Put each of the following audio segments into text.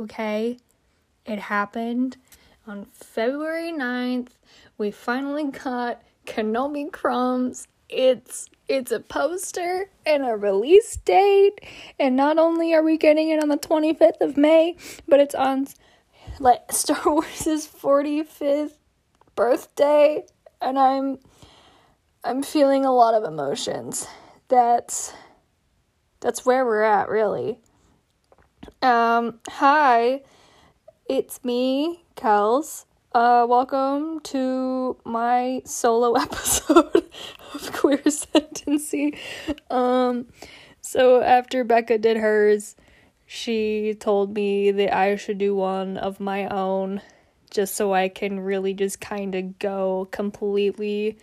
okay? It happened on February 9th. We finally got Kenobi Crumbs. It's it's a poster and a release date, and not only are we getting it on the 25th of May, but it's on like Star Wars' 45th birthday, and I'm I'm feeling a lot of emotions. That's that's where we're at, really. Um, hi, it's me, Kels. Uh, welcome to my solo episode of Queer Ascendancy. Um, so after Beckah did hers, she told me that I should do one of my own just so I can really just kind of go completely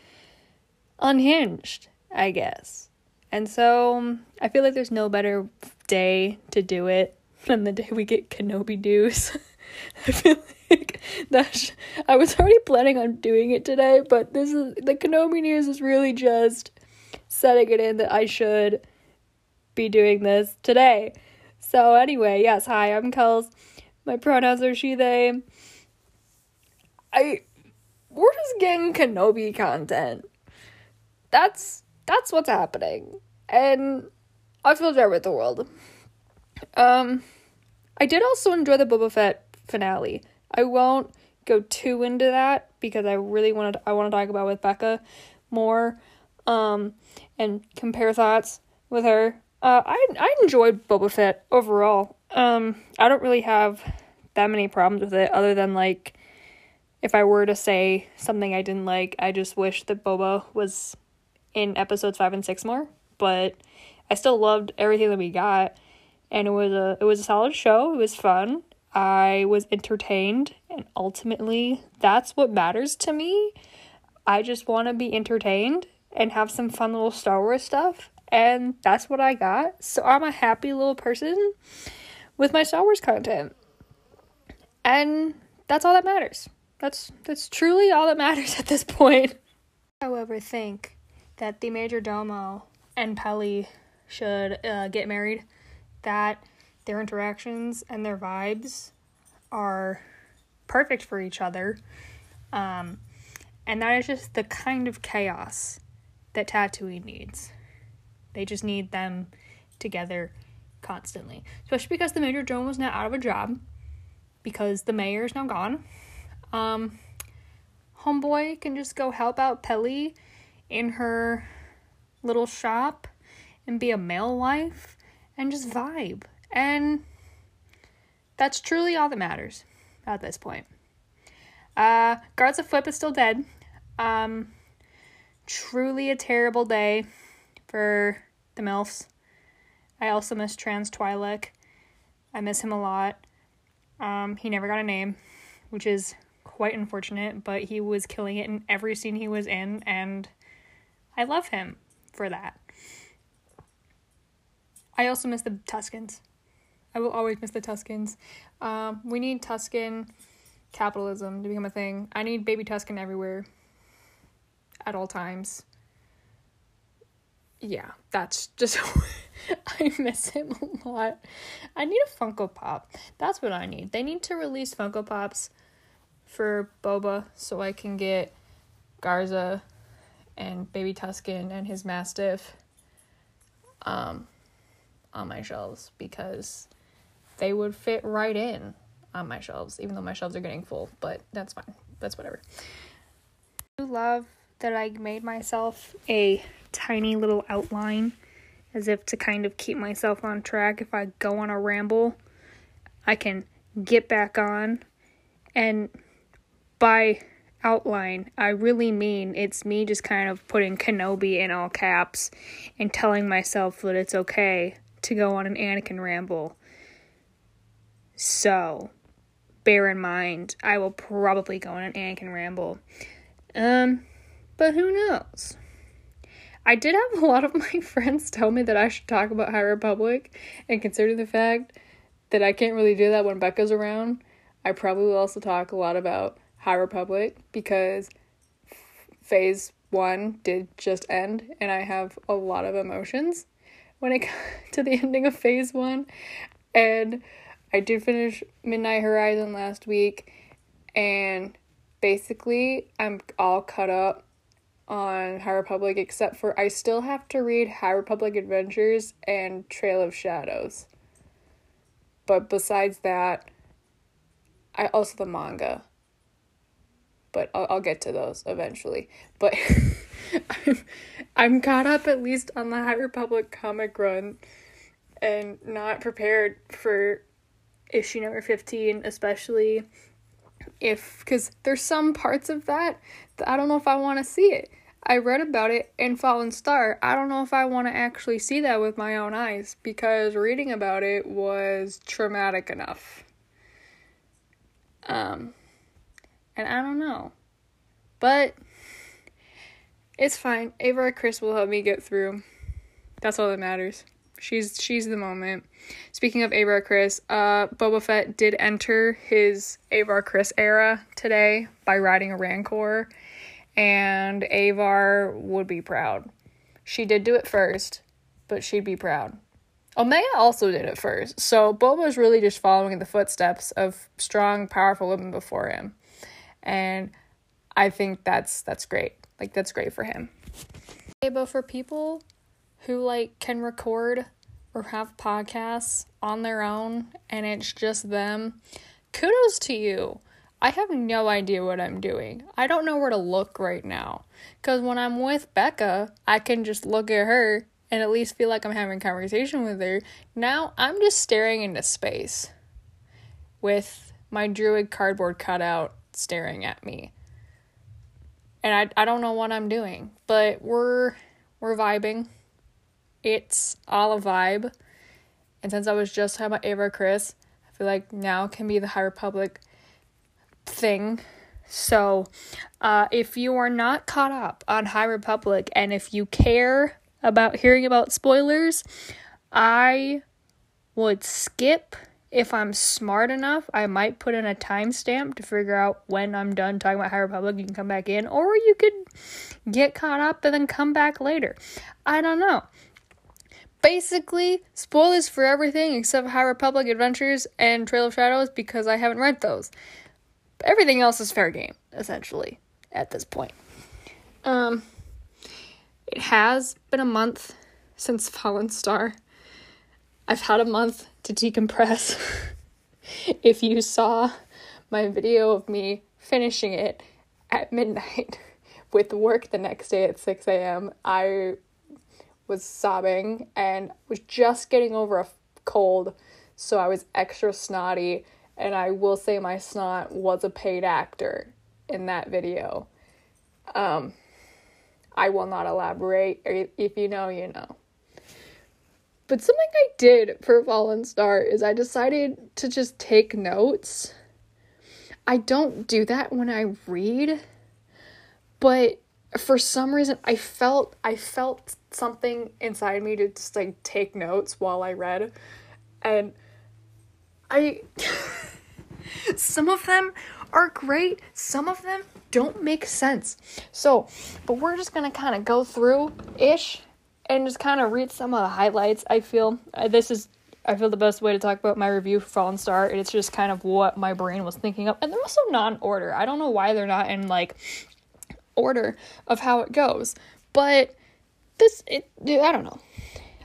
unhinged, I guess. And so I feel like there's no better day to do it than the day we get Kenobi dues. I feel like that I was already planning on doing it today, but this is the Kenobi news is really just setting it in that I should be doing this today. So anyway, yes, hi, I'm Kels. My pronouns are she they. I we're just getting Kenobi content. That's that's what's happening. And I feel better with the world. Um I did also enjoy the Boba Fett finale. I won't go too into that because I really want to I want to talk about with Beckah more um and compare thoughts with her. Uh I I enjoyed Boba Fett overall. Um I don't really have that many problems with it other than like if I were to say something I didn't like, I just wish that Boba was in episodes 5 and 6 more, but I still loved everything that we got and it was a it was a solid show. It was fun. I was entertained, and ultimately, that's what matters to me. I just want to be entertained and have some fun little Star Wars stuff, and that's what I got. So I'm a happy little person with my Star Wars content. And that's all that matters. That's that's truly all that matters at this point. However, think that the major domo and Peli should uh, get married. That their interactions and their vibes are perfect for each other. Um, and that is just the kind of chaos that Tatooine needs. They just need them together constantly. Especially because the Major Domo was now out of a job because the mayor is now gone. Um, Homeboy can just go help out Peli in her little shop and be a male wife and just vibe. And that's truly all that matters at this point. Uh, of Flip is still dead. Um, truly a terrible day for the MILFs. I also miss Trans Twi'lek. I miss him a lot. Um, he never got a name, which is quite unfortunate, but he was killing it in every scene he was in, and I love him for that. I also miss the Tuskens. I will always miss the Tuskens. Um, we need Tusken capitalism to become a thing. I need baby Tusken everywhere at all times. Yeah, that's just. I miss him a lot. I need a Funko Pop. That's what I need. They need to release Funko Pops for Boba so I can get Garsa and Baby Tusken and his Mastiff um, on my shelves because they would fit right in on my shelves, even though my shelves are getting full, but that's fine. That's whatever. I love that I made myself a tiny little outline as if to kind of keep myself on track if I go on a ramble. I can get back on and by outline, I really mean it's me just kind of putting Kenobi in all caps and telling myself that it's okay to go on an Anakin ramble. So, bear in mind, I will probably go on an Anakin ramble. Um, but who knows? I did have a lot of my friends tell me that I should talk about High Republic, and considering the fact that I can't really do that when Beckah's around, I probably will also talk a lot about High Republic because phase one did just end, and I have a lot of emotions when it got to the ending of phase one. And I did finish Midnight Horizon last week, and basically, I'm all caught up on High Republic, except for I still have to read High Republic Adventures and Trail of Shadows. But besides that, I also the manga. But I'll, I'll get to those eventually. But I'm, caught up at least on the High Republic comic run and not prepared for issue number 15, especially if because there's some parts of that that I don't know if I want to see it. I read about it in Fallen Star. I don't know if I want to actually see that with my own eyes because reading about it was traumatic enough. Um and I don't know. But it's fine. Avar Kriss will help me get through. That's all that matters. She's she's the moment. Speaking of Avar Kriss, uh, Boba Fett did enter his Avar Kriss era today by riding a Rancor, and Avar would be proud. She did do it first, but she'd be proud. Omega also did it first, so Boba is really just following in the footsteps of strong, powerful women before him, and I think that's that's great. Like that's great for him. Okay, but for people who like can record or have podcasts on their own and it's just them, kudos to you. I have no idea what I'm doing. I don't know where to look right now. Because when I'm with Beckah, I can just look at her and at least feel like I'm having a conversation with her. Now I'm just staring into space with my druid cardboard cutout staring at me. And I, I don't know what I'm doing, but we're we're vibing it's all a vibe. And since I was just talking about Avar Kriss, I feel like now can be the High Republic thing. So, uh, if you are not caught up on High Republic and if you care about hearing about spoilers, I would skip. If I'm smart enough, I might put in a timestamp to figure out when I'm done talking about High Republic. You can come back in, or you could get caught up and then come back later. I don't know basically spoilers for everything except High Republic Adventures and Trail of Shadows because I haven't read those. Everything else is fair game, essentially, at this point. Um, it has been a month since Fallen Star. I've had a month to decompress. if you saw my video of me finishing it at midnight with work the next day at 6 a.m., I was sobbing and was just getting over a cold, so I was extra snotty. And I will say my snot was a paid actor in that video. Um, I will not elaborate. If you know, you know. But something I did for Fallen Star is I decided to just take notes. I don't do that when I read, but for some reason I felt I felt something inside me to just like take notes while I read and I some of them are great, some of them don't make sense. So, but we're just going to kind of go through ish and just kind of read some of the highlights. I feel uh, this is I feel the best way to talk about my review for Fallen Star. It's just kind of what my brain was thinking of. And they're also not in order. I don't know why they're not in like order of how it goes. But this it I don't know.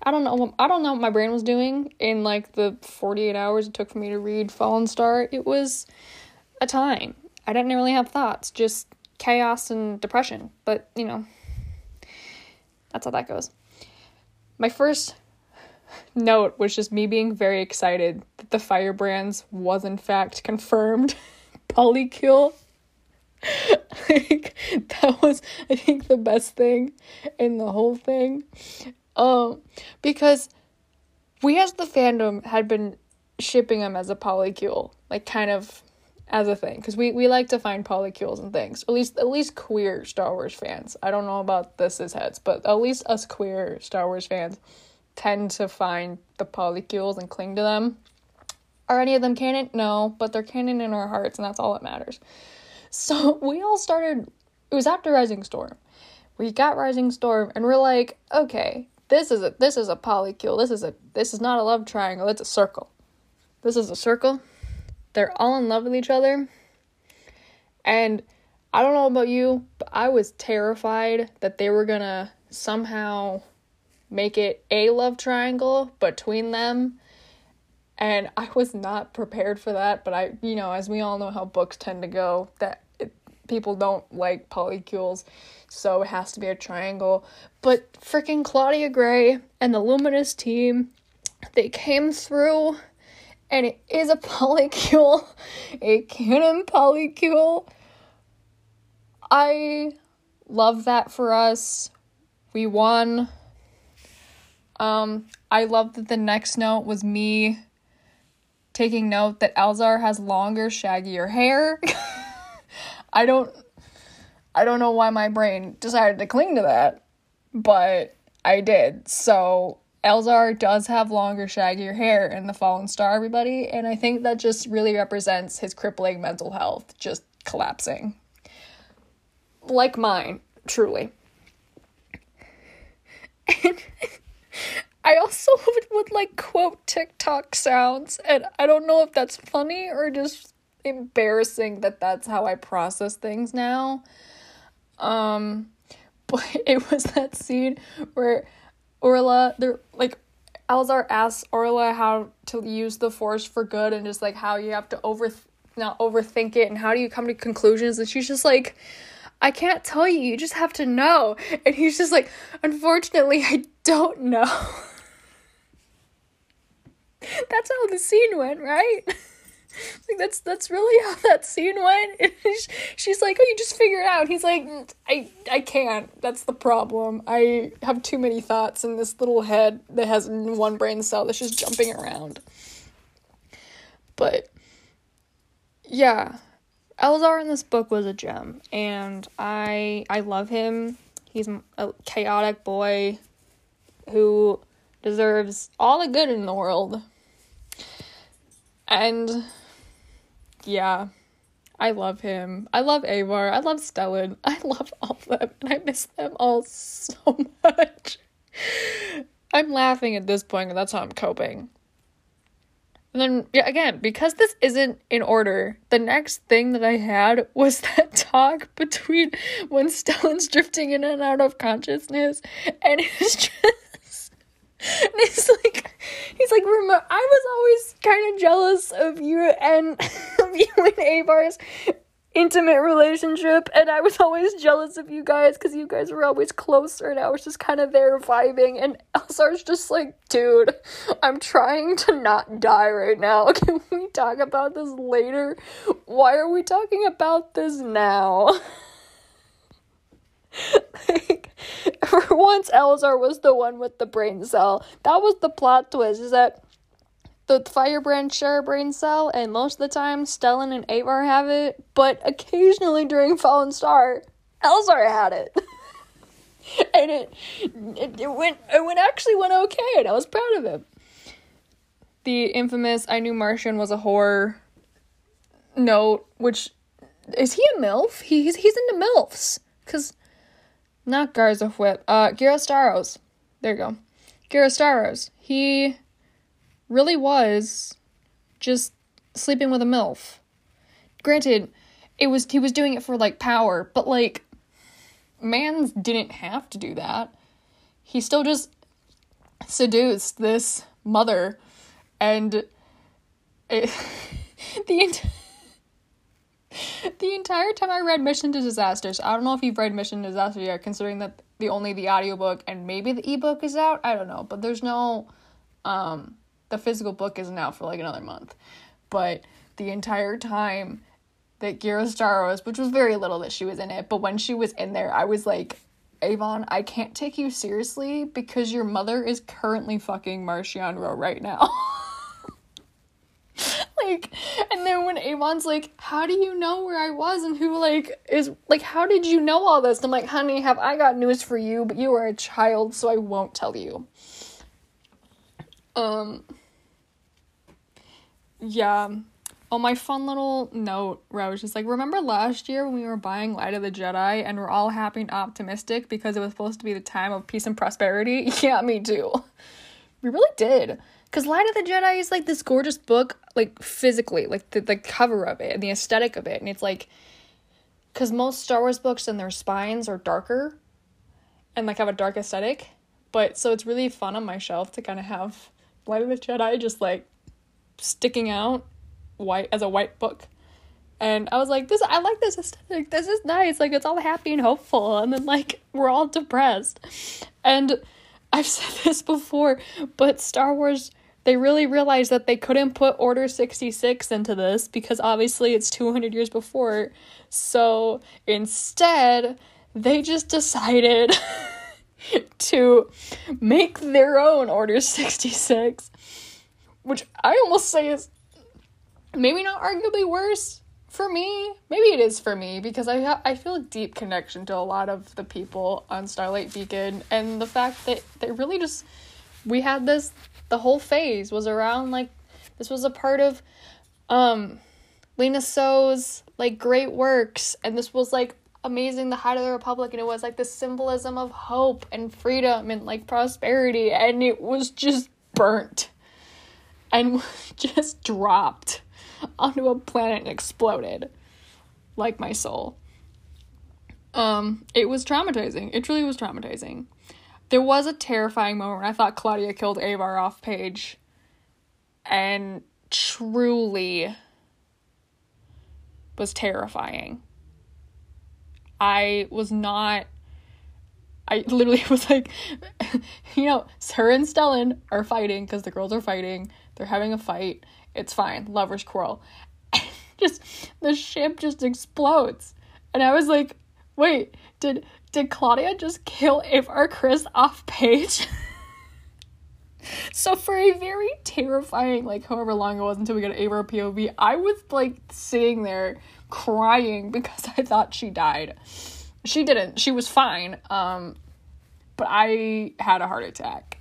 I don't know I don't know what my brain was doing in like the 48 hours it took for me to read Fallen Star. It was a time. I didn't really have thoughts, just chaos and depression. But, you know, that's how that goes. My first note was just me being very excited that the firebrands was in fact confirmed polycule like that was I think the best thing in the whole thing. Um because we as the fandom had been shipping him as a polycule, like kind of as a thing because we, we like to find polycules and things at least at least queer star wars fans i don't know about this as heads but at least us queer star wars fans tend to find the polycules and cling to them are any of them canon no but they're canon in our hearts and that's all that matters so we all started, it was after Rising Storm. We got Rising Storm and we're like, okay, this is a this is a polycule. This is a this is not a love triangle, it's a circle. this is a circle. They're all in love with each other. And I don't know about you, but I was terrified that they were gonna somehow make it a love triangle between them. And I was not prepared for that, but I, you know, as we all know how books tend to go, that it, people don't like polycules, so it has to be a triangle. But freaking Claudia Gray and the Luminous team, they came through, and it is a polycule, a canon polycule. I love that for us. We won. Um, I love that the next note was me taking note that Elzar has longer, shaggier hair. I don't I don't know why my brain decided to cling to that, but I did. So Elzar does have longer, shaggier hair in the Fallen Star, everybody, and I think that just really represents his crippling mental health just collapsing. Like mine, truly. And I also would, would like quote TikTok sounds, and I don't know if that's funny or just embarrassing that that's how I process things now. Um, but it was that scene where Orla, they're like, Elzar asks Orla how to use the Force for good, and just like how you have to over not overthink it, and how do you come to conclusions, and she's just like. I can't tell you, you just have to know. And he's just like, unfortunately, I don't know. that's how the scene went, right? like that's that's really how that scene went. She's like, "Oh, you just figure it out." He's like, mm, "I I can't. That's the problem. I have too many thoughts in this little head that has one brain cell that's just jumping around." But yeah, Elzar in this book was a gem, and I I love him. He's a chaotic boy who deserves all the good in the world. And yeah, I love him. I love Avar. I love Stellan. I love all of them, and I miss them all so much. I'm laughing at this point, and that's how I'm coping. And then, yeah, again, because this isn't in order, the next thing that I had was that talk between when Stellan's drifting in and out of consciousness, and it's just. And it's like, he's like, I was always kind of jealous of you and of you and Avar's intimate relationship, and I was always jealous of you guys because you guys were always closer, and I was just kind of there vibing. And Elzar's just like, dude, I'm trying to not die right now. Can we talk about this later? Why are we talking about this now? like, for once, Elzar was the one with the brain cell. That was the plot twist, is that the firebrand share a brain cell, and most of the time, Stellan and Avar have it, but occasionally during Fallen Star, Elzar had it. and it, it it went it went actually went okay, and I was proud of him. The infamous "I knew Marchion was a whore" note, which is he a milf? He's he's into milfs, cause not Garsa Fwip, uh, Ghirra Starros. There you go, Ghirra Starros. He really was just sleeping with a MILF. Granted, it was he was doing it for like power, but like Mans didn't have to do that. He still just seduced this mother and it, the the entire time I read Mission to Disasters, I don't know if you've read Mission to Disaster yet, considering that the only the audiobook and maybe the ebook is out. I don't know, but there's no um the physical book isn't out for like another month. But the entire time that Ghirra Starros, which was very little that she was in it, but when she was in there, I was like, Avon, I can't take you seriously because your mother is currently fucking Marchion Ro right now. like, and then when Avon's like, How do you know where I was and who, like, is, like, how did you know all this? And I'm like, Honey, have I got news for you, but you are a child, so I won't tell you. Um, yeah. Oh, my fun little note where I was just like, remember last year when we were buying Light of the Jedi and we're all happy and optimistic because it was supposed to be the time of peace and prosperity? Yeah, me too. We really did. Because Light of the Jedi is like this gorgeous book, like physically, like the, the cover of it and the aesthetic of it. And it's like, because most Star Wars books and their spines are darker and like have a dark aesthetic. But so it's really fun on my shelf to kind of have Light of the Jedi just like sticking out white as a white book. And I was like, this I like this aesthetic. This is nice. Like it's all happy and hopeful. And then like we're all depressed. And I've said this before, but Star Wars they really realized that they couldn't put Order 66 into this because obviously it's 200 years before. So instead, they just decided to make their own Order 66, which I almost say is maybe not arguably worse for me. Maybe it is for me because I ha- I feel a deep connection to a lot of the people on Starlight Beacon and the fact that they really just we had this the whole phase was around like this was a part of um Lina Soh's like great works and this was like amazing the height of the republic and it was like the symbolism of hope and freedom and like prosperity and it was just burnt and just dropped onto a planet and exploded like my soul. Um it was traumatizing. It truly was traumatizing there was a terrifying moment when I thought Claudia killed Avar off page. And truly was terrifying. I was not I literally was like, you know, her and Stellan are fighting because the girls are fighting. They're having a fight. It's fine. Lovers quarrel. just the ship just explodes. And I was like, wait, did did Claudia just kill Avar Kriss off page? so for a very terrifying, like however long it was until we got Avar POV, I was like sitting there crying because I thought she died. She didn't. She was fine. Um, but I had a heart attack.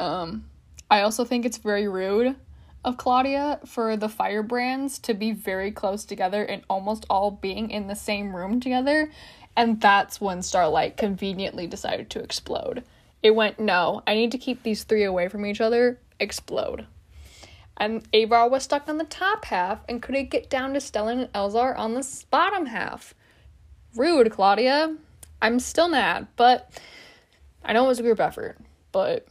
Um, I also think it's very rude of Claudia for the firebrands to be very close together and almost all being in the same room together and that's when Starlight conveniently decided to explode. It went, no, I need to keep these three away from each other, explode. And Avar was stuck on the top half and couldn't get down to Stellan and Elzar on the bottom half. Rude, Claudia. I'm still mad, but I know it was a group effort, but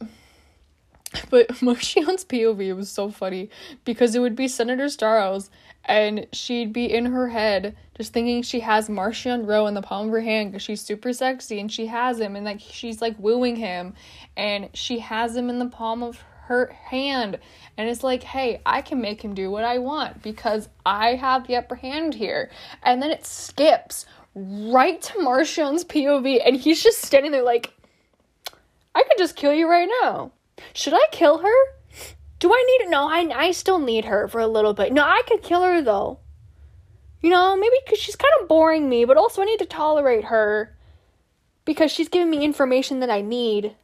but Marchion's POV was so funny because it would be Senator Starros and she'd be in her head just thinking she has Marchion Ro in the palm of her hand because she's super sexy and she has him and like she's like wooing him and she has him in the palm of her hand. And it's like hey i can make him do what i want because i have the upper hand here. And then it skips right to marchion's pov and he's just standing there like i could just kill you right now. Should i kill her do I need to? no? I I still need her for a little bit. No, I could kill her though. You know, maybe because she's kind of boring me, but also I need to tolerate her because she's giving me information that I need.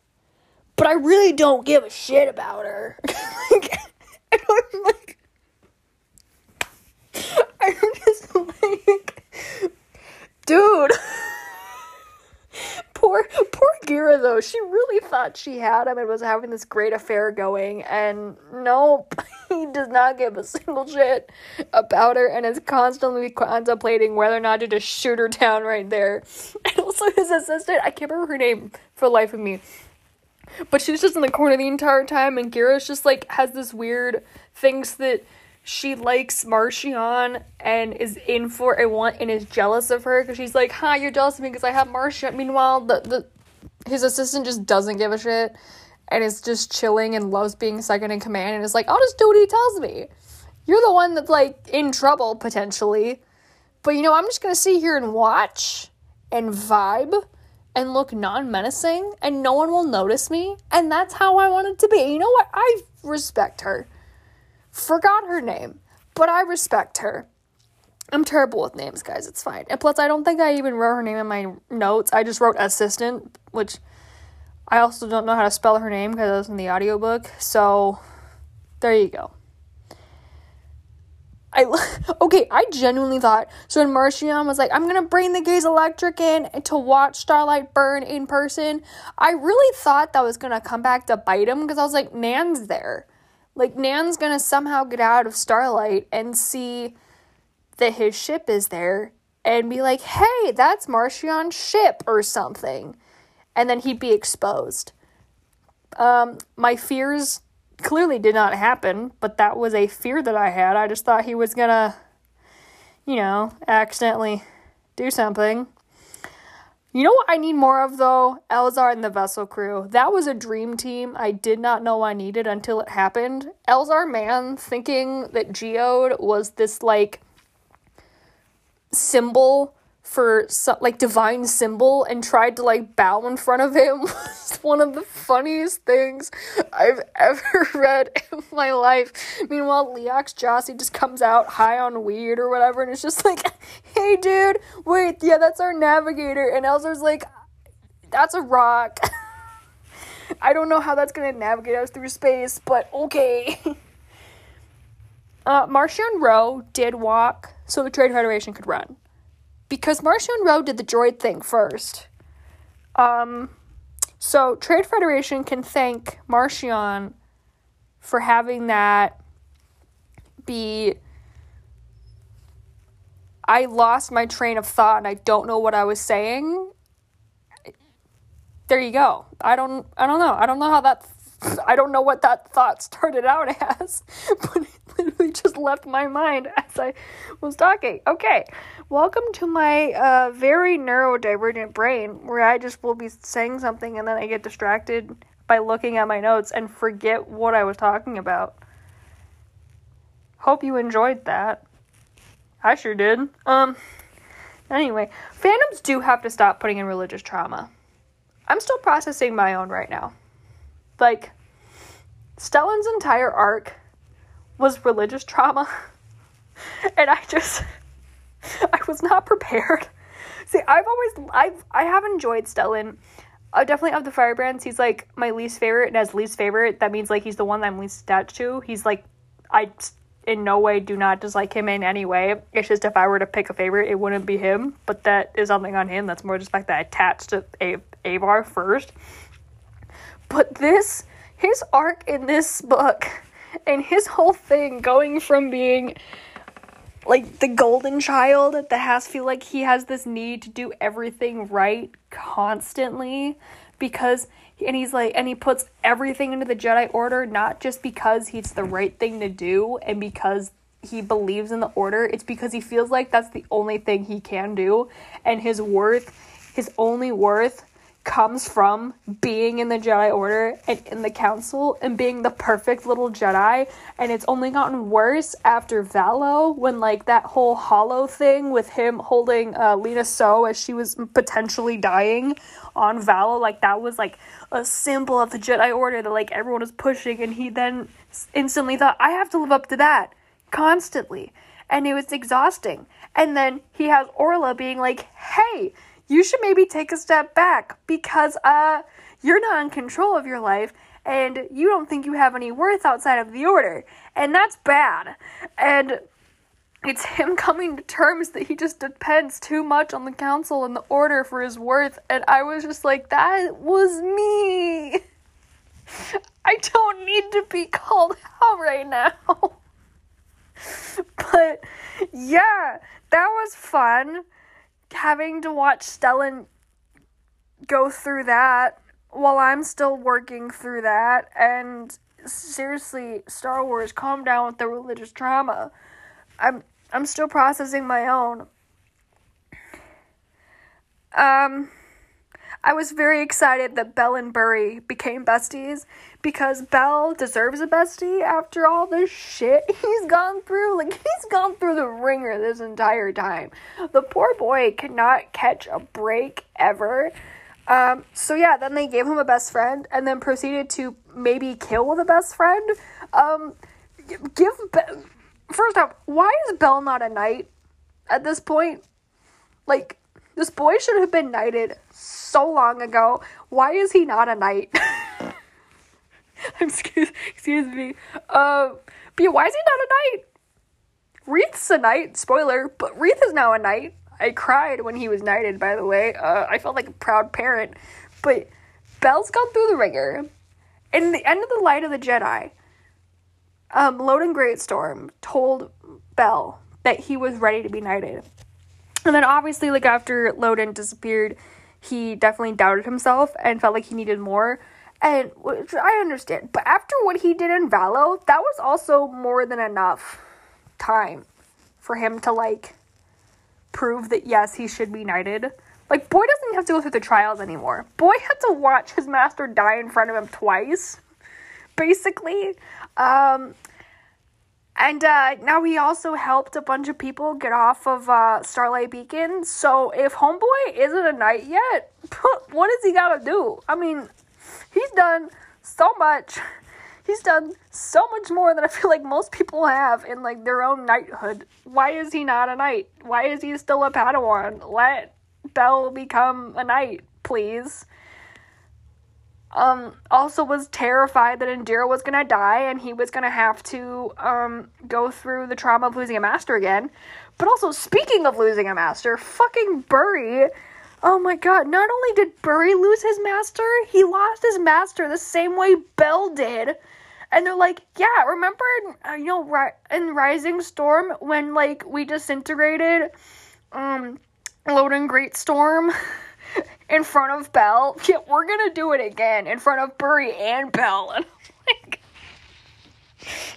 But I really don't give a shit about her. like, I'm like, I'm just like, dude poor poor Ghirra though. She really thought she had him and was having this great affair going, and nope, he does not give a single shit about her, and is constantly contemplating whether or not to just shoot her down right there. And also his assistant, I can't remember her name for the life of me. But she's just in the corner the entire time, and Ghirra's just like has this weird thinks that she likes Marchion and is in for a want and is jealous of her because she's like, "Hi, you're jealous of me because I have Marchion." Meanwhile, the the his assistant just doesn't give a shit and is just chilling and loves being second in command and is like, "I'll just do what he tells me." You're the one that's like in trouble potentially, but you know, I'm just gonna sit here and watch and vibe and look non-menacing and no one will notice me and that's how I want it to be. You know what? I respect her. Forgot her name, but I respect her. I'm terrible with names, guys. It's fine. And plus, I don't think I even wrote her name in my notes. I just wrote assistant, which I also don't know how to spell her name because it was in the audiobook. So, there you go. I okay, I genuinely thought so when Marchion was like, I'm gonna bring the Gaze Electric in to watch Starlight burn in person, I really thought that was gonna come back to bite him because I was like, Nan's there. Like Nan's gonna somehow get out of Starlight and see that his ship is there and be like, hey, that's Marchion's ship or something. And then he'd be exposed. Um, my fears clearly did not happen, but that was a fear that I had. I just thought he was gonna, you know, accidentally do something. You know what I need more of though? Elzar and the vessel crew. That was a dream team I did not know I needed until it happened. Elzar Mann thinking that Geode was this like symbol for like divine symbol and tried to like bow in front of him was one of the funniest things I've ever read in my life. Meanwhile, Leox Gyasi just comes out high on weed or whatever, and it's just like, "Hey, dude, wait, yeah, that's our navigator," and Elzar's like, "That's a rock." I don't know how that's gonna navigate us through space, but okay. uh, Marchion Ro did walk so the Trade Federation could run because Marchion Ro did the droid thing first. Um, so Trade Federation can thank Marchion for having that be. I lost my train of thought and I don't know what I was saying. There you go. I don't. I don't know. I don't know how that. I don't know what that thought started out as, but just left my mind as I was talking. Okay. Welcome to my uh, very neurodivergent brain where I just will be saying something and then I get distracted by looking at my notes and forget what I was talking about. Hope you enjoyed that. I sure did. Um anyway, fandoms do have to stop putting in religious trauma. I'm still processing my own right now. Like Stellan's entire arc was religious trauma. and I just I was not prepared. See, I've always I've I have enjoyed Stellan. Uh, definitely of the firebrands, he's like my least favorite, and as least favorite, that means like he's the one that I'm least attached to. He's like I in no way do not dislike him in any way. It's just if I were to pick a favorite, it wouldn't be him. But that is something on him. That's more just like that I attached to a- Avar first. But this, his arc in this book, and his whole thing going from being like the golden child that has feel like he has this need to do everything right constantly because and he's like and he puts everything into the Jedi order not just because he's the right thing to do and because he believes in the order it's because he feels like that's the only thing he can do. And his worth his only worth comes from being in the Jedi Order and in the Council and being the perfect little Jedi. And it's only gotten worse after Valo when, like, that whole hollow thing with him holding uh, Lina Soh as she was potentially dying on Valo, like, that was like a symbol of the Jedi Order that, like, everyone was pushing. And he then instantly thought, I have to live up to that constantly. And it was exhausting. And then he has Orla being like, hey, you should maybe take a step back because uh you're not in control of your life and you don't think you have any worth outside of the order. And that's bad. And it's him coming to terms that he just depends too much on the council and the order for his worth. And i was just like that was me. I don't need to be called out right now. But yeah that was fun having to watch Stellan go through that while I'm still working through that. And seriously, Star Wars, calm down with the religious trauma. I'm I'm still processing my own. Um I was very excited that Bell and Burry became besties because Bell deserves a bestie after all the shit he's gone through. Like, he's gone through the ringer this entire time. The poor boy cannot catch a break ever. Um, so yeah, then they gave him a best friend and then proceeded to maybe kill the best friend. Um, give Be- first off, why is Bell not a knight at this point? Like, this boy should have been knighted so long ago. Why is he not a knight? excuse, excuse me. Uh, but why is he not a knight? Read Reath's a knight. Spoiler, but Reath is now a knight. I cried when he was knighted. By the way, uh, I felt like a proud parent. But Bell's gone through the ringer. In the end of the Light of the Jedi, um, Loden Greatstorm told Bell that he was ready to be knighted. And then obviously, like after Loden disappeared, he definitely doubted himself and felt like he needed more. And which I understand. But after what he did in Valo, that was also more than enough time for him to like prove that yes, he should be knighted. Like Boy doesn't have to go through the trials anymore. Boy had to watch his master die in front of him twice, basically. Um, and uh, now he also helped a bunch of people get off of uh, Starlight Beacon. So if Homeboy isn't a knight yet, what does he gotta do? I mean, he's done so much. He's done so much more than I feel like most people have in like their own knighthood. Why is he not a knight? Why is he still a Padawan? Let Bell become a knight, please. Um, also was terrified that Indeera was gonna die and he was gonna have to um, go through the trauma of losing a master again. But also, speaking of losing a master, fucking Burry. Oh my god, not only did Burry lose his master, he lost his master the same way Bell did. And they're like, yeah, remember, uh, you know, in Rising Storm when like we disintegrated, um, Loden Greatstorm in front of Bell? Yeah, we're gonna do it again in front of Burry and Bell. And like,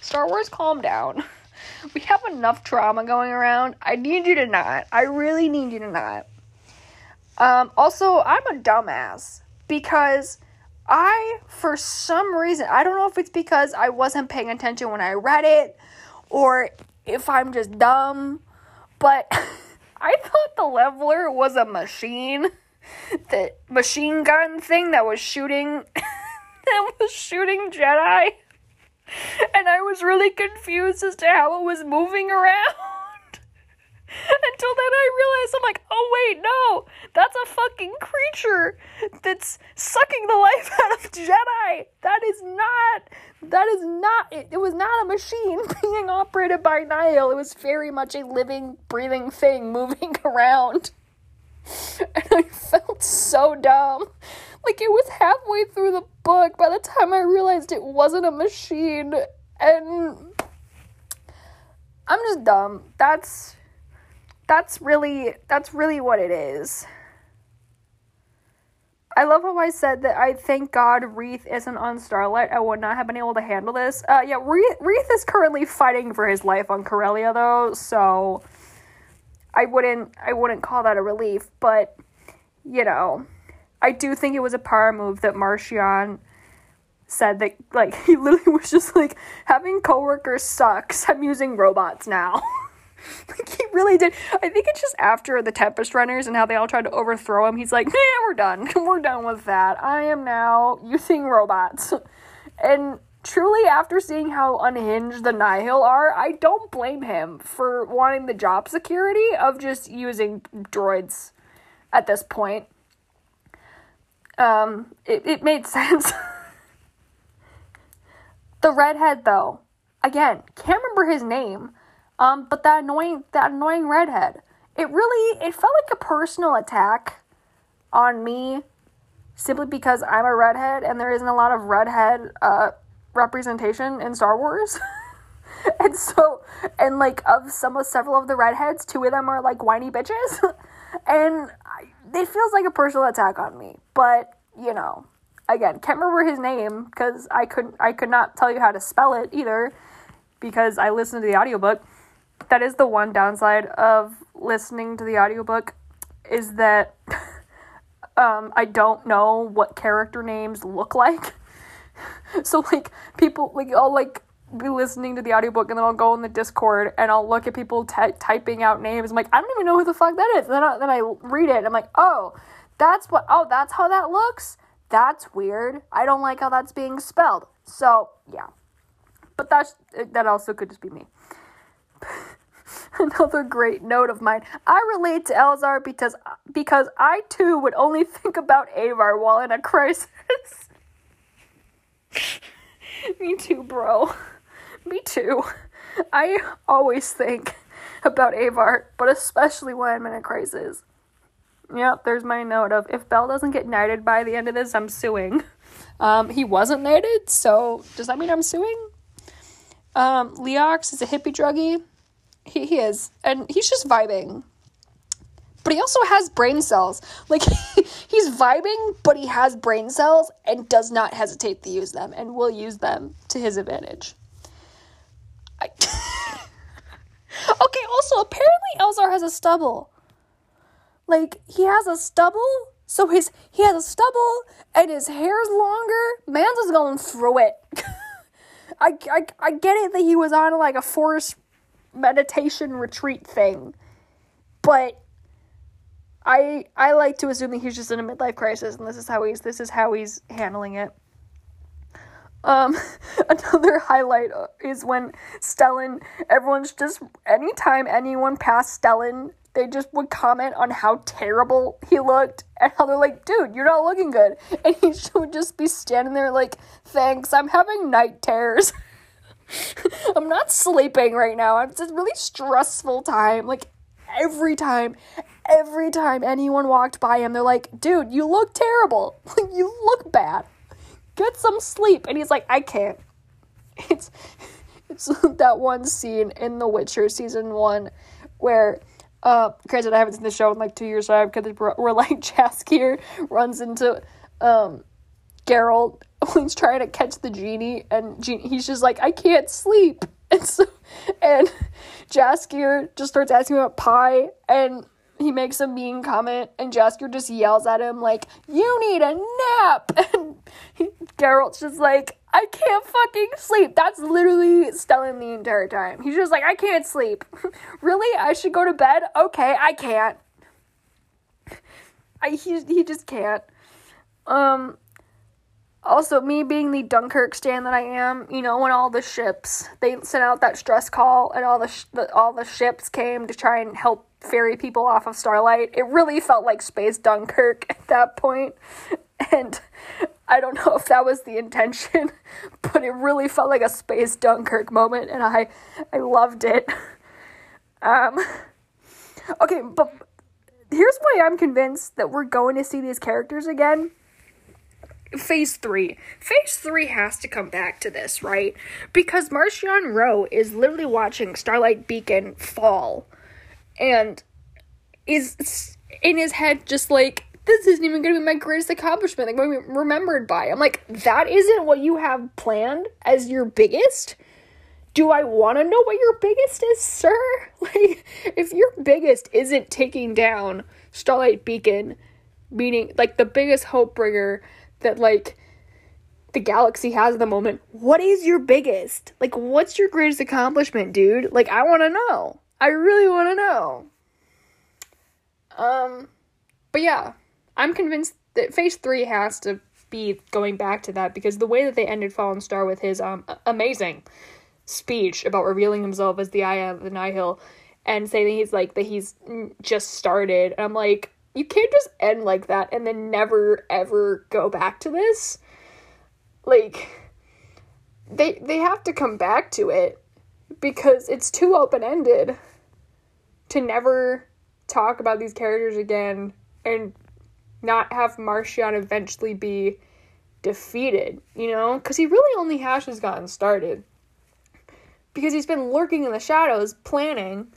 Star Wars, calm down. We have enough trauma going around. I need you to not. I really need you to not. Um, also, I'm a dumbass because I, for some reason, I don't know if it's because I wasn't paying attention when I read it or if I'm just dumb, but I thought the leveler was a machine. The machine gun thing that was shooting that was shooting Jedi. And I was really confused as to how it was moving around. Until then I realized I'm like, oh wait, no, that's a fucking creature that's sucking the life out of Jedi. That is not that is not it, it was not a machine being operated by Nihil. It was very much a living, breathing thing moving around. And I felt so dumb. Like it was halfway through the book by the time I realized it wasn't a machine and I'm just dumb. That's that's really that's really what it is. I love how I said that I thank God Reath isn't on Starlight. I would not have been able to handle this. Uh, yeah, Reath, Reath is currently fighting for his life on Corellia though, so I wouldn't I wouldn't call that a relief, but you know, I do think it was a power move that Marchion said that like he literally was just like having coworkers sucks. I'm using robots now. like he really did. I think it's just after the Tempest Runners and how they all tried to overthrow him. He's like, "Yeah, we're done. We're done with that. I am now using robots." And truly, after seeing how unhinged the Nihil are, I don't blame him for wanting the job security of just using droids at this point. Um, it, it made sense. the redhead, though, again, can't remember his name um, but that annoying that annoying redhead. It really it felt like a personal attack on me simply because I'm a redhead and there isn't a lot of redhead uh, representation in Star Wars. and so and like of some of several of the redheads, two of them are like whiny bitches. and I, it feels like a personal attack on me. But, you know, again, can't remember his name because I couldn't I could not tell you how to spell it either because I listened to the audiobook that is the one downside of listening to the audiobook is that um, I don't know what character names look like. so like people like I'll like be listening to the audiobook and then I'll go in the Discord and I'll look at people typing out names. I'm like, I don't even know who the fuck that is. And then I, then I read it and I'm like, oh, that's what. Oh, that's how that looks. That's weird. I don't like how that's being spelled. So yeah, but that's that also could just be me. Another great note of mine. I relate to Elzar because because I too would only think about Avar while in a crisis. Me too, bro. Me too. I always think about Avar, but especially when I'm in a crisis. Yep, there's my note of if Bell doesn't get knighted by the end of this, I'm suing. Um, he wasn't knighted, so does that mean I'm suing? Um, Leox is a hippie druggie. He, he is, and he's just vibing. But he also has brain cells. Like, he's vibing, but he has brain cells and does not hesitate to use them and will use them to his advantage. I... okay, also, apparently Elzar has a stubble. Like, he has a stubble, so his he has a stubble and his hair is longer. Man's is going through it. I, I, I get it that he was on like a forest meditation retreat thing, but I I like to assume that he's just in a midlife crisis and this is how he's this is how he's handling it. Um, another highlight is when Stellan, everyone's just anytime anyone passed Stellan, they just would comment on how terrible he looked and how they're like, dude, you're not looking good. And he would just be standing there like, thanks, I'm having night terrors. I'm not sleeping right now. It's a really stressful time. Like every time, every time anyone walked by him, they're like, dude, you look terrible. you look bad. Get some sleep. And he's like, I can't. It's it's that one scene in The Witcher season one where uh granted I haven't seen the show in like two years so because we're like Jaskier runs into um Geralt he's trying to catch the genie, and he's just like, I can't sleep. And so, and Jaskier just starts asking about pie, and he makes a mean comment, and Jaskier just yells at him like, "You need a nap!" And he, Geralt's just like, "I can't fucking sleep." That's literally Stellan the entire time. He's just like, "I can't sleep." really? I should go to bed? Okay, I can't. I he he just can't. Um, also, me being the Dunkirk stand that I am, you know, when all the ships they sent out that stress call and all the, sh- the all the ships came to try and help ferry people off of Starlight, it really felt like space Dunkirk at that point. And I don't know if that was the intention, but it really felt like a space Dunkirk moment, and I I loved it. Um, okay, but here's why I'm convinced that we're going to see these characters again phase three. Phase three has to come back to this, right? Because Marchion Ro is literally watching Starlight Beacon fall and is in his head just like, this isn't even gonna be my greatest accomplishment. Like, going to be remembered by. I'm like, that isn't what you have planned as your biggest? Do I want to know what your biggest is, sir? Like, if your biggest isn't taking down Starlight Beacon, meaning like the biggest hope bringer that like the galaxy has at the moment, what is your biggest? Like what's your greatest accomplishment, dude? Like I want to know. I really want to know. Um but yeah, I'm convinced that phase 3 has to be going back to that because the way that they ended Fallen Star with his um amazing speech about revealing himself as the Eye of the Nihil and saying that he's like that he's just started. I'm like you can't just end like that and then never ever go back to this. Like they they have to come back to it because it's too open-ended to never talk about these characters again and not have Marchion eventually be defeated, you know? Because he really only has just gotten started. Because he's been lurking in the shadows, planning,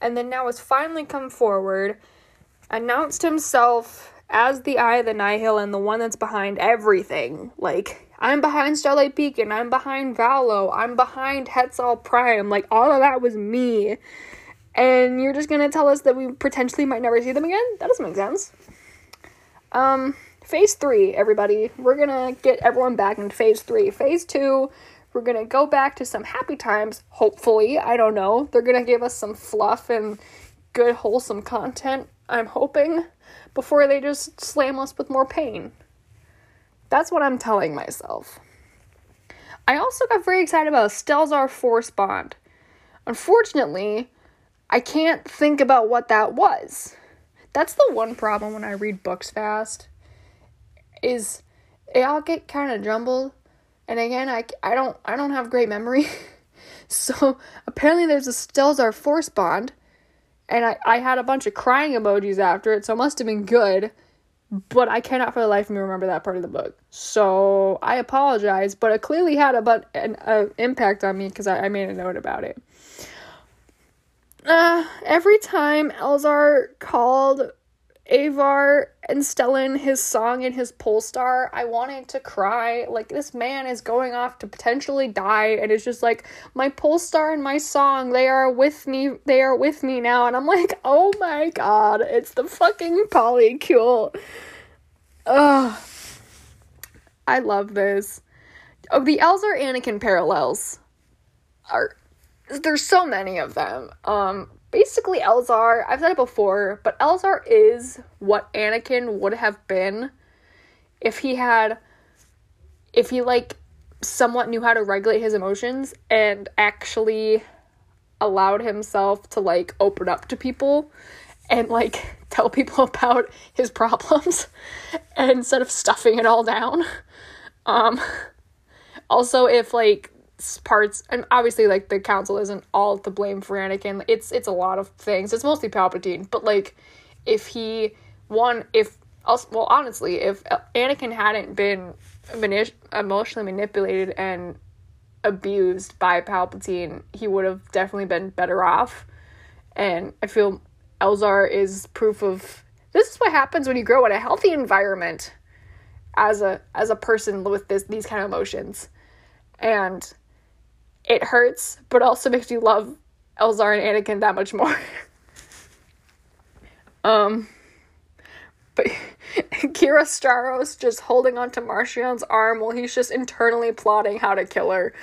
and then now has finally come forward announced himself as the Eye of the Nihil and the one that's behind everything. Like, I'm behind Starlight Beacon, I'm behind Valo, I'm behind Hetzal Prime. Like, all of that was me. And you're just gonna tell us that we potentially might never see them again? That doesn't make sense. Um, phase three, everybody. We're gonna get everyone back into phase three. Phase two, we're gonna go back to some happy times, hopefully. I don't know. They're gonna give us some fluff and good, wholesome content I'm hoping, before they just slam us with more pain. That's what I'm telling myself. I also got very excited about Stelzar Force Bond. Unfortunately, I can't think about what that was. That's the one problem when I read books fast. Is they all get kind of jumbled, and again, I, I don't I don't have great memory, So apparently there's a Stelzar force bond, and I, I had a bunch of crying emojis after it, so it must have been good. But I cannot for the life of me remember that part of the book. So I apologize, but it clearly had a but an a impact on me because I, I made a note about it. Uh, every time Elzar called Avar and Stellan his song and his Polestar, I wanted to cry. Like, this man is going off to potentially die, and it's just like, my Polestar and my song, they are with me, they are with me now. And I'm like, oh my god, it's the fucking polycule. Ugh. I love this. Oh, the Elzar Anakin parallels are there's so many of them. Um basically Elzar, I've said it before, but Elzar is what Anakin would have been if he had if he like somewhat knew how to regulate his emotions and actually allowed himself to like open up to people and like tell people about his problems instead of stuffing it all down. Um also if like parts and obviously like the council isn't all to blame for Anakin. It's it's a lot of things. It's mostly Palpatine, but like if he one if also well honestly if Anakin hadn't been mani- emotionally manipulated and abused by Palpatine, he would have definitely been better off. And I feel Elzar is proof of this is what happens when you grow in a healthy environment as a as a person with this these kind of emotions. And it hurts, but also makes you love Elzar and Anakin that much more. um, but Ghirra Starros just holding onto Marchion's arm while he's just internally plotting how to kill her.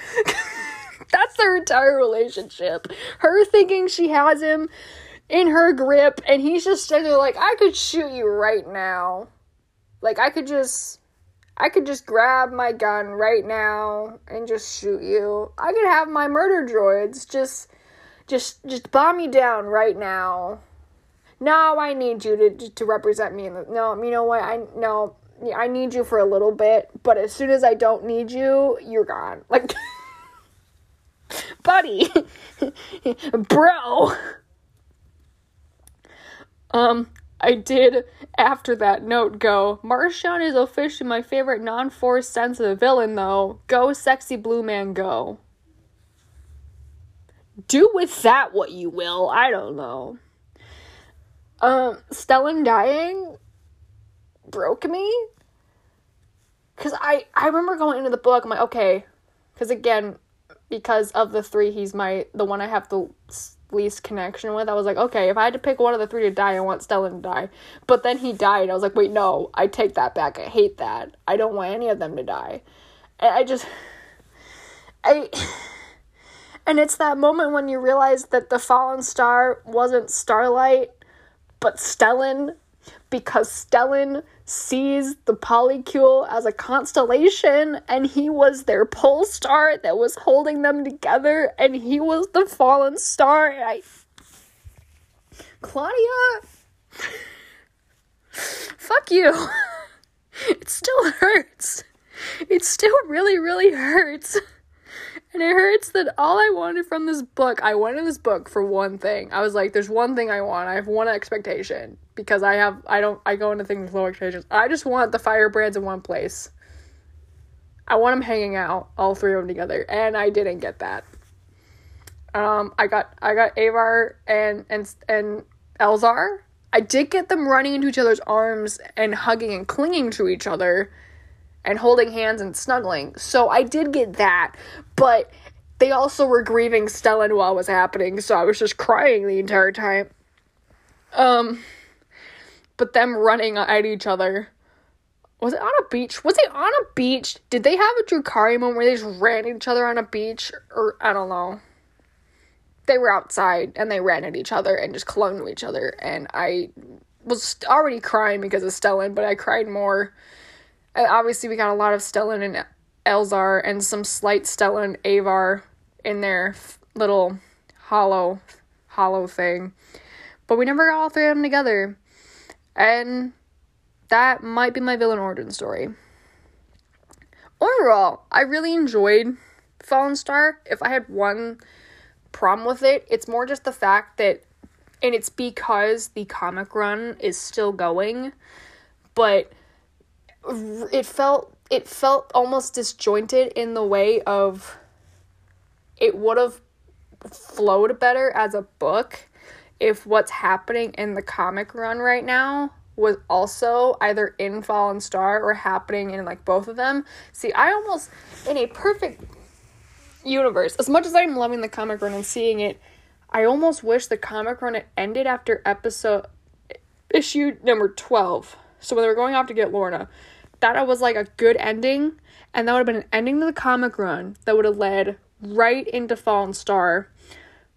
That's their entire relationship. Her thinking she has him in her grip, and he's just standing there like, I could shoot you right now. Like, I could just I could just grab my gun right now and just shoot you. I could have my murder droids just just just bomb you down right now. No, I need you to to represent me in the No, you know what? I no I need you for a little bit, but as soon as I don't need you, you're gone. Like buddy. Bro. Um I did, after that note, go, Marchion is officially my favorite non force sensitive villain, though. Go, sexy blue man, go. Do with that what you will. I don't know. Um, Stellan dying broke me. Cause I, I remember going into the book, I'm like, okay. Cause again, because of the three, he's my, the one I have the least connection with. I was like, okay, if I had to pick one of the three to die, I want Stellan to die. But then he died. I was like, wait, no, I take that back. I hate that. I don't want any of them to die. And I just, I, and it's that moment when you realize that the fallen star wasn't Starlight, but Stellan, because Stellan sees the polycule as a constellation and he was their pole star that was holding them together and he was the fallen star. And I Claudia? Fuck you. It still hurts. It still really really hurts and it hurts that all I wanted from this book, I wanted this book for one thing. I was like, there's one thing I want. I have one expectation because I have I don't I go into things with low expectations. I just want the firebrands in one place. I want them hanging out, all three of them together, and I didn't get that. Um, I got I got Avar and and and Elzar. I did get them running into each other's arms and hugging and clinging to each other and holding hands and snuggling. So I did get that, but they also were grieving Stellan while it was happening, so I was just crying the entire time. Um, but them running at each other. Was it on a beach? Was it on a beach? Did they have a Drukari moment where they just ran at each other on a beach? Or, I don't know. They were outside and they ran at each other and just clung to each other. And I was already crying because of Stellan, but I cried more Uh, obviously we got a lot of Stellan and Elzar and some slight Stellan Avar in their little hollow hollow thing. But we never got all three of them together. And that might be my villain origin story. Overall, I really enjoyed Fallen Star. If I had one problem with it. It's more just the fact that, and it's because the comic run is still going, but it felt it felt almost disjointed in the way of it would have flowed better as a book if what's happening in the comic run right now was also either in Fallen Star or happening in like both of them. See, I almost in a perfect universe, as much as I'm loving the comic run and seeing it, I almost wish the comic run had ended after episode issue number 12. So when they were going off to get Lorna, that was like a good ending, and that would have been an ending to the comic run that would have led right into Fallen Star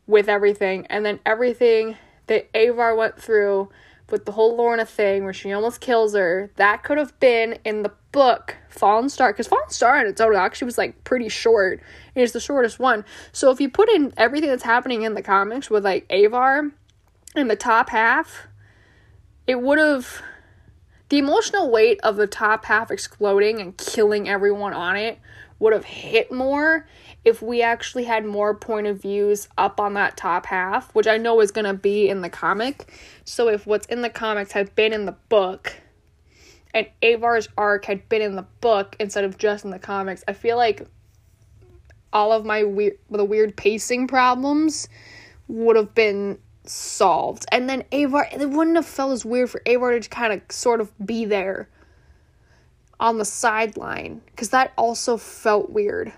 with everything, and then everything that Avar went through with the whole Lorna thing where she almost kills her, that could have been in the book Fallen Star, because Fallen Star in its own actually was like pretty short. It's the shortest one. So if you put in everything that's happening in the comics with like Avar in the top half, it would have the emotional weight of the top half exploding and killing everyone on it would have hit more if we actually had more point of views up on that top half, which I know is going to be in the comic. So if what's in the comics had been in the book and Avar's arc had been in the book instead of just in the comics, I feel like all of my weird the weird pacing problems would have been solved. And then Avar it wouldn't have felt as weird for Avar to kind of sort of be there on the sideline because that also felt weird.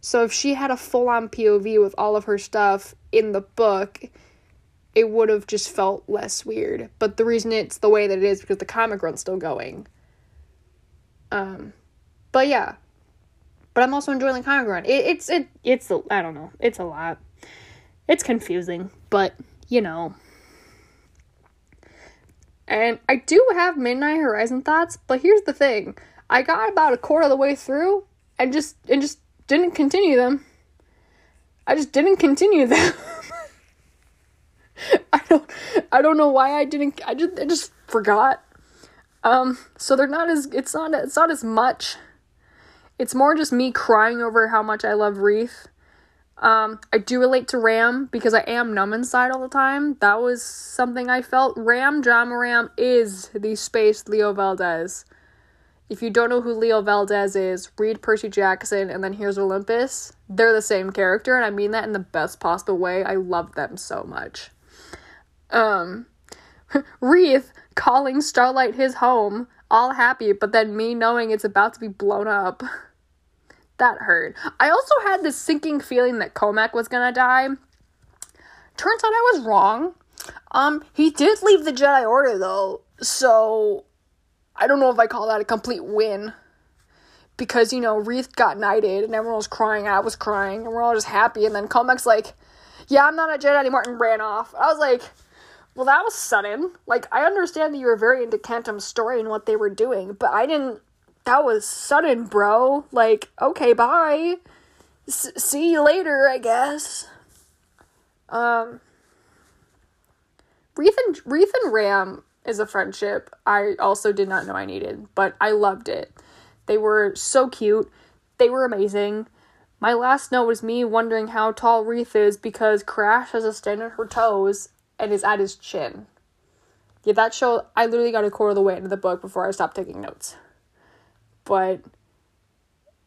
So if she had a full on POV with all of her stuff in the book, it would have just felt less weird. But the reason it's the way that it is because the comic run's still going. Um, but yeah. But I'm also enjoying the comic run. It, it's it it's I don't know. It's a lot. It's confusing, but you know. And I do have Midnight Horizon thoughts, but here's the thing. I got about a quarter of the way through and just and just didn't continue them. I just didn't continue them. I don't I don't know why I didn't I just I just forgot. Um so they're not as it's not it's not as much. It's more just me crying over how much I love Reath um, I do relate to Ram because I am numb inside all the time. That was something I felt. Ram, Drama Ram is the space Leo Valdez. If you don't know who Leo Valdez is, read Percy Jackson and then here's Olympus. They're the same character, and I mean that in the best possible way. I love them so much. Um, Reath calling Starlight his home, all happy, but then me knowing it's about to be blown up. that hurt. I also had this sinking feeling that Cohmac was gonna die. Turns out I was wrong. Um, he did leave the Jedi Order though, so I don't know if I call that a complete win. Because, you know, Reath got knighted and everyone was crying, I was crying, and we're all just happy, and then Cohmac's like, Yeah, I'm not a Jedi anymore, and ran off. I was like, Well, that was sudden. Like, I understand that you were very into Kantam's story and what they were doing, but I didn't that was sudden, bro. Like, okay, bye. S- see you later, I guess. Um, Reath and, Reath and Ram is a friendship I also did not know I needed, but I loved it. They were so cute. They were amazing. My last note was me wondering how tall Reath is because Crash has a stand on her toes and is at his chin. Yeah, that show, I literally got a quarter of the way into the book before I stopped taking notes but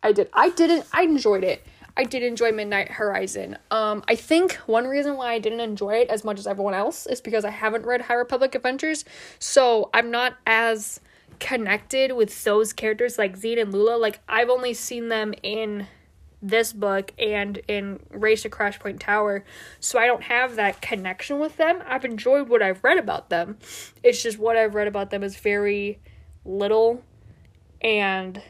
I did. I didn't. I enjoyed it. I did enjoy Midnight Horizon. Um, I think one reason why I didn't enjoy it as much as everyone else is because I haven't read High Republic Adventures, so I'm not as connected with those characters like Zeke and Lula. Like I've only seen them in this book and in Race to Crash Point Tower, so I don't have that connection with them. I've enjoyed what I've read about them. It's just what I've read about them is very little and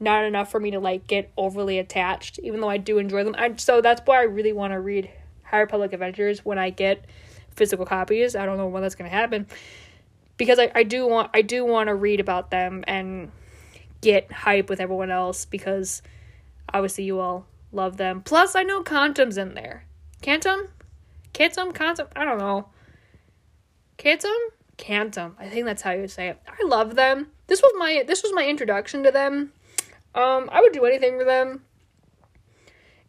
not enough for me to like get overly attached even though i do enjoy them I, so that's why i really want to read high republic adventures when i get physical copies i don't know when that's to happen because I, I do want i do want to read about them and get hype with everyone else because obviously you all love them plus i know Kantam's in there Kantam? Kantam? Kantam? i don't know Kantam? Kantam. I think that's how you say it. I love them. This was my this was my introduction to them. Um, I would do anything for them.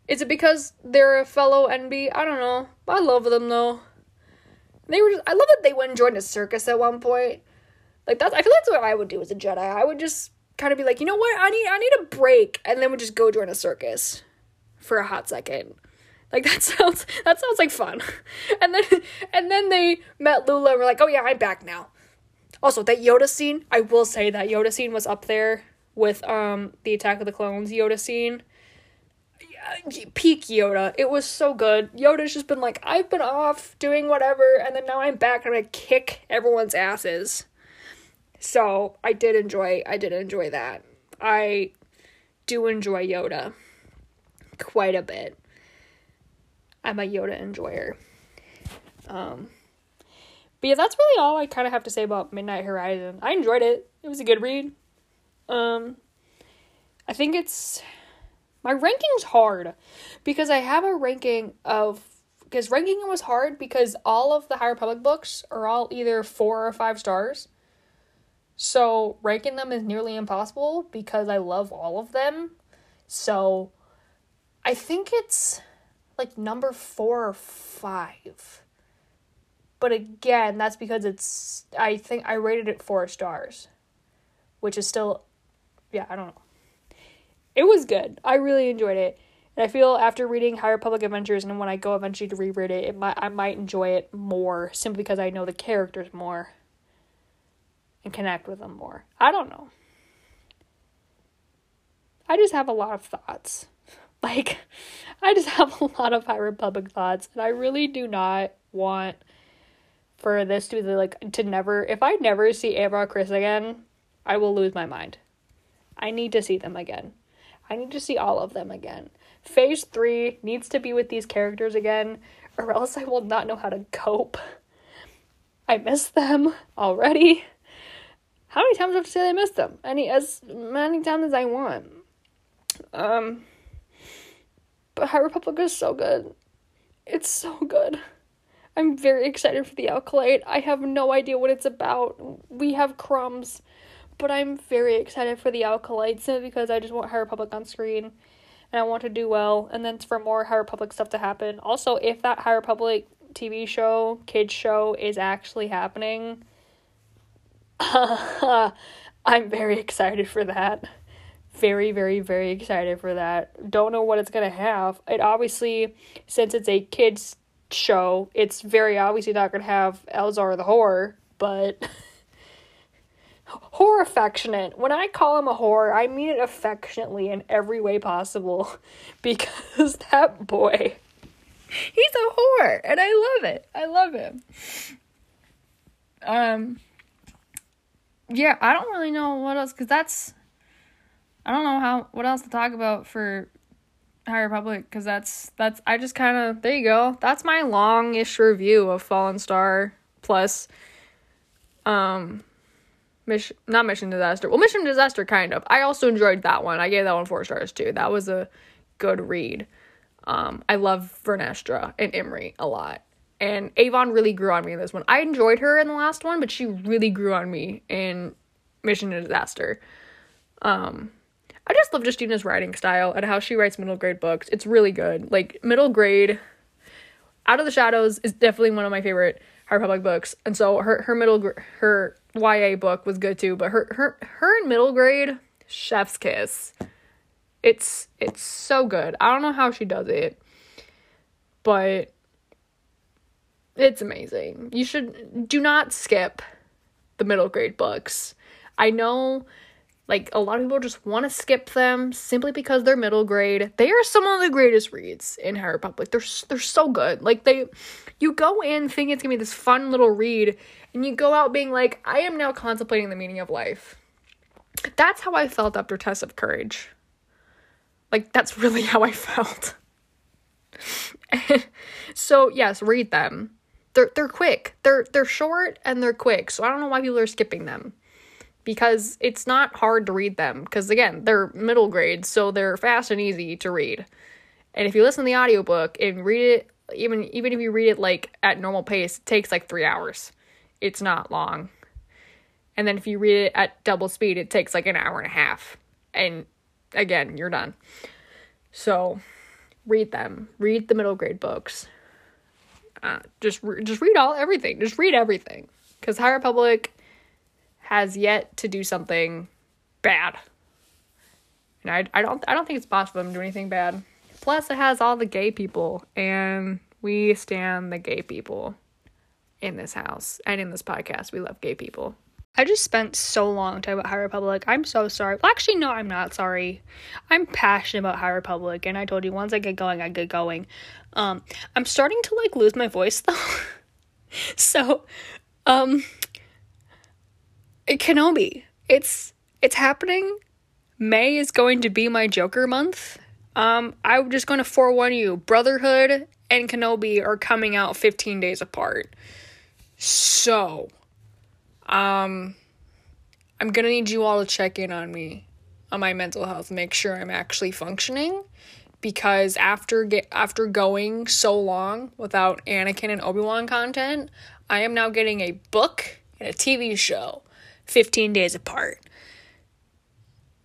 Is it because they're a fellow NB? I don't know. I love them though. They were. Just, I love that they went and joined a circus at one point. Like that's. I feel like that's what I would do as a Jedi. I would just kind of be like, you know what? I need. I need a break, and then would just go join a circus for a hot second. Like that sounds. That sounds like fun. And then and then they met Lula and were like, oh yeah, I'm back now. Also, that Yoda scene. I will say that Yoda scene was up there with um the Attack of the Clones Yoda scene peak Yoda. It was so good. Yoda's just been like, I've been off doing whatever, and then now I'm back and gonna kick everyone's asses. So I did enjoy I did enjoy that. I do enjoy Yoda quite a bit. I'm a Yoda enjoyer. Um but yeah, that's really all I kind of have to say about Midnight Horizon. I enjoyed it. It was a good read. Um I think it's my ranking's hard because I have a ranking of because ranking was hard because all of the High Republic books are all either four or five stars. So ranking them is nearly impossible because I love all of them. So I think it's like number four or five. But again, that's because it's I think I rated it four stars. Which is still yeah, I don't know it was good. I really enjoyed it. And I feel after reading High Republic Adventures and when I go eventually to reread it, it might I might enjoy it more simply because I know the characters more and connect with them more. I don't know. I just have a lot of thoughts. Like I just have a lot of High Republic thoughts and I really do not want for this to be the, like to never if I never see Avar Kriss again, I will lose my mind. I need to see them again. I need to see all of them again. Phase 3 needs to be with these characters again, or else I will not know how to cope. I miss them already. How many times do I have to say I miss them? Any as many times as I want. Um but High Republic is so good. It's so good. I'm very excited for the Acolyte. I have no idea what it's about. We have crumbs but I'm very excited for the Acolytes uh, because I just want High Republic on screen and I want to do well and then for more High Republic stuff to happen. Also, if that High Republic TV show, kids show is actually happening, I'm very excited for that. Very, very, very excited for that. Don't know what it's gonna have. It obviously, since it's a kids show, it's very obviously not gonna have Elzar the Whore, but whore affectionate. When I call him a whore, I mean it affectionately in every way possible because that boy, he's a whore and I love it. I love him. Um yeah, I don't really know what else cuz that's I don't know how what else to talk about for High Republic cuz that's that's I just kind of there you go. That's my longish review of Fallen Star plus um Mission, not Mission Disaster. Well, Mission Disaster, kind of. I also enjoyed that one. I gave that one four stars too. That was a good read. Um, I love Vernestra and Imri a lot. And Avon really grew on me in this one. I enjoyed her in the last one, but she really grew on me in Mission Disaster. Um, I just love Justina's writing style and how she writes middle grade books. It's really good. Like middle grade, Out of the Shadows is definitely one of my favorite High Republic books, and so her her middle her YA book was good too, but her her her in middle grade, Chef's Kiss. It's it's so good. I don't know how she does it, but it's amazing. You should do not skip the middle grade books. I know like a lot of people just want to skip them simply because they're middle grade. They are some of the greatest reads in High Republic. They're they're so good. Like they you go in thinking it's to be this fun little read and you go out being like I am now contemplating the meaning of life. That's how I felt after Test of Courage. Like that's really how I felt. so, yes, read them. They're they're quick. They're they're short and they're quick. So I don't know why people are skipping them because it's not hard to read them because again they're middle grade so they're fast and easy to read and if you listen to the audiobook and read it even even if you read it like at normal pace it takes like three hours it's not long and then if you read it at double speed it takes like an hour and a half and again you're done so read them. Read the middle grade books. Uh, just re- just read all everything. Just read everything because High Republic has yet to do something bad. And I, I don't I don't think it's possible them to do anything bad. Plus, it has all the gay people, and we stand the gay people in this house and in this podcast. We love gay people. I just spent so long talking about High Republic. I'm so sorry. Well, actually, no, I'm not sorry. I'm passionate about High Republic, and I told you once I get going, I get going. Um, I'm starting to like lose my voice though. so, um, Kenobi, it's it's happening. May is going to be my Joker month. Um, I'm just going to forewarn you: Brotherhood and Kenobi are coming out 15 days apart. So, um, I'm gonna need you all to check in on me, on my mental health, make sure I'm actually functioning. Because after get after going so long without Anakin and Obi Wan content, I am now getting a book and a TV show, 15 days apart.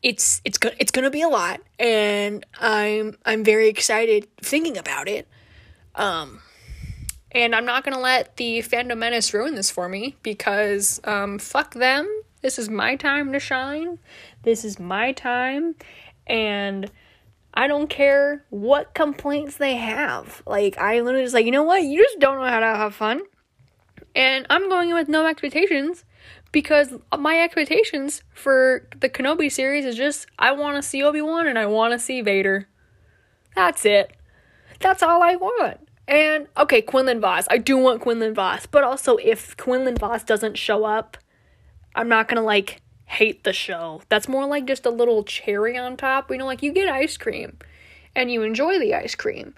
It's it's gonna it's gonna be a lot, and I'm I'm very excited thinking about it. Um, and I'm not gonna let the fandom menace ruin this for me because um, fuck them. This is my time to shine. This is my time, and I don't care what complaints they have. Like I literally just like, you know what? You just don't know how to have fun. And I'm going in with no expectations because my expectations for the Kenobi series is just I want to see Obi-Wan and I want to see Vader. That's it. That's all I want. And okay, Quinlan Vos. I do want Quinlan Vos, but also if Quinlan Vos doesn't show up, I'm not gonna like hate the show. That's more like just a little cherry on top. You know, like you get ice cream and you enjoy the ice cream.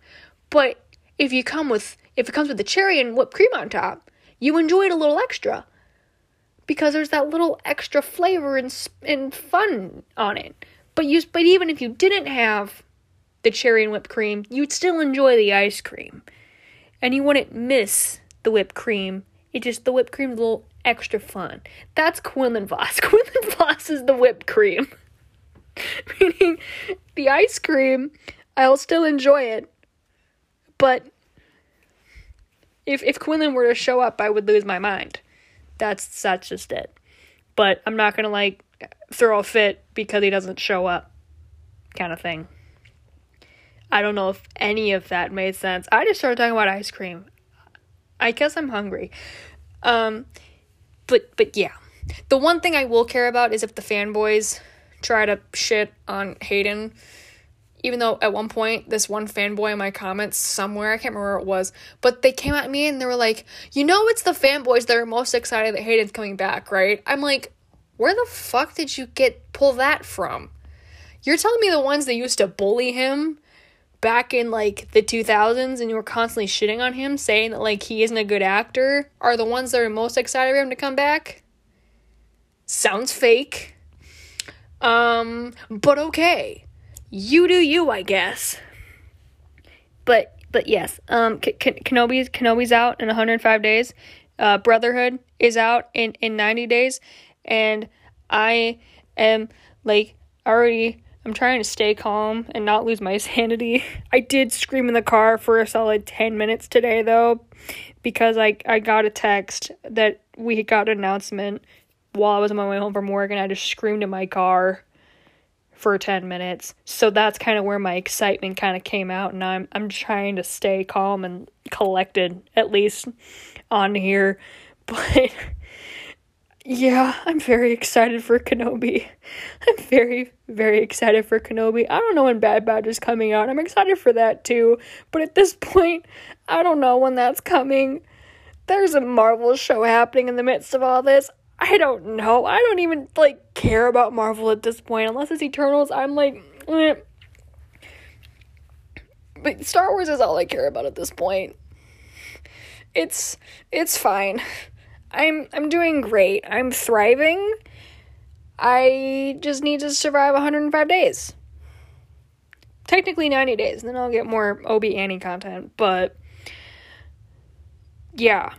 But if you come with if it comes with the cherry and whipped cream on top, you enjoy it a little extra. Because there's that little extra flavor and and fun on it. But you but even if you didn't have the cherry and whipped cream, you'd still enjoy the ice cream. And you wouldn't miss the whipped cream. It just the whipped cream's a little extra fun. That's Quinlan Vos. Quinlan Vos is the whipped cream. Meaning the ice cream, I'll still enjoy it. But if if Quinlan were to show up, I would lose my mind. That's that's just it. But I'm not gonna like throw a fit because he doesn't show up, kind of thing. I don't know if any of that made sense. I just started talking about ice cream. I guess I'm hungry. Um, but but yeah, the one thing I will care about is if the fanboys try to shit on Hayden. Even though at one point this one fanboy in my comments somewhere I can't remember where it was, but they came at me and they were like, "You know, it's the fanboys that are most excited that Hayden's coming back, right?" I'm like, "Where the fuck did you get pull that from?" You're telling me the ones that used to bully him back in like the 2000s and you were constantly shitting on him saying that like he isn't a good actor are the ones that are most excited for him to come back sounds fake um but okay you do you i guess. But but yes um K- K- kenobi's kenobi's out in 105 days. Uh brotherhood is out in in 90 days. And i am like already I'm trying to stay calm and not lose my sanity. I did scream in the car for a solid 10 minutes today though because I I got a text that we got an announcement while I was on my way home from work and I just screamed in my car for 10 minutes. So that's kind of where my excitement kind of came out and I'm I'm trying to stay calm and collected at least on here. But yeah, I'm very excited for Kenobi. I'm very, very excited for Kenobi. I don't know when Bad Batch is coming out. I'm excited for that too. But at this point, I don't know when that's coming. There's a Marvel show happening in the midst of all this. I don't know. I don't even like care about Marvel at this point. Unless it's Eternals, I'm like eh. But Star Wars is all I care about at this point. It's it's fine. I'm I'm doing great. I'm thriving. I just need to survive 105 days. Technically 90 days, and then I'll get more Obi Annie content, but yeah.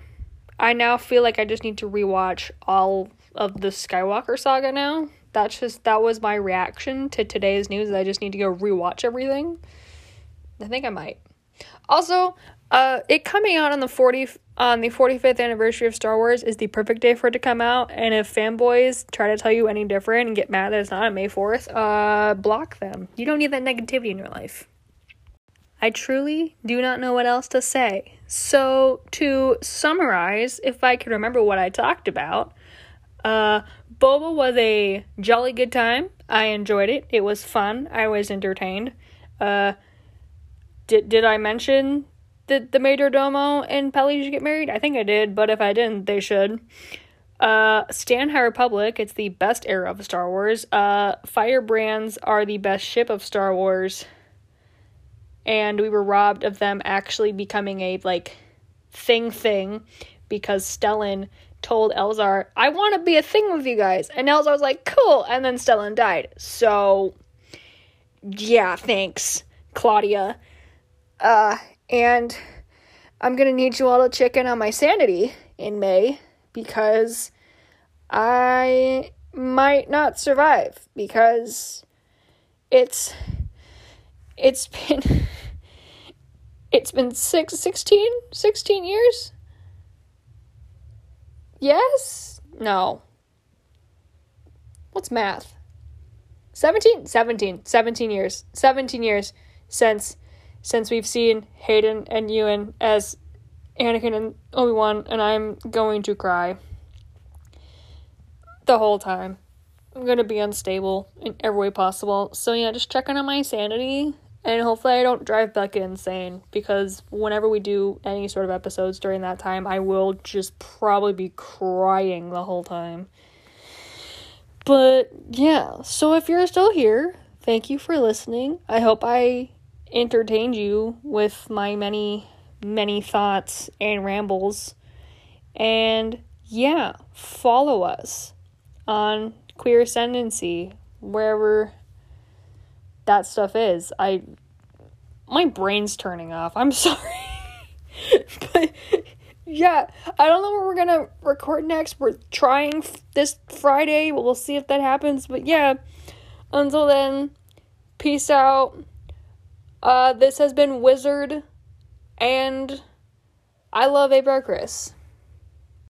I now feel like I just need to rewatch all of the Skywalker saga now. That's just that was my reaction to today's news. I just need to go rewatch everything I think I might. Also, uh, it coming out on the 40 on the 45th anniversary of Star Wars is the perfect day for it to come out. And if fanboys try to tell you any different and get mad that it's not on May 4th, uh, block them. You don't need that negativity in your life. I truly do not know what else to say. So, to summarize, if I can remember what I talked about, uh, Boba was a jolly good time. I enjoyed it. It was fun. I was entertained. Uh, did did I mention that the Major Domo and Peli should get married? I think I did, but if I didn't, they should. Uh, Stand High Republic, it's the best era of Star Wars. Uh, Firebrands are the best ship of Star Wars. And we were robbed of them actually becoming a, like, thing thing because Stellan told Elzar, I want to be a thing with you guys. And Elzar was like, cool. And then Stellan died. So, yeah, thanks, Claudia. Uh, and I'm gonna need you all to check in on my sanity in May because I might not survive because it's it's been it's been six, 16, 16 years? Yes? No. What's math? 17 17 17 years 17 years since since we've seen Hayden and Ewan as Anakin and Obi Wan, and I'm going to cry the whole time. I'm gonna be unstable in every way possible. So yeah, just checking on my sanity, and hopefully I don't drive Beckah insane because whenever we do any sort of episodes during that time, I will just probably be crying the whole time. But yeah, so if you're still here, thank you for listening. I hope I entertained you with my many, many thoughts and rambles. And yeah, follow us on Queer Ascendancy, wherever that stuff is. I my brain's turning off. I'm sorry. but yeah, I don't know where we're to record next. We're trying this Friday. We'll see if that happens. But yeah, until then, peace out. Uh, this has been Wizard, and I love Avar Kriss.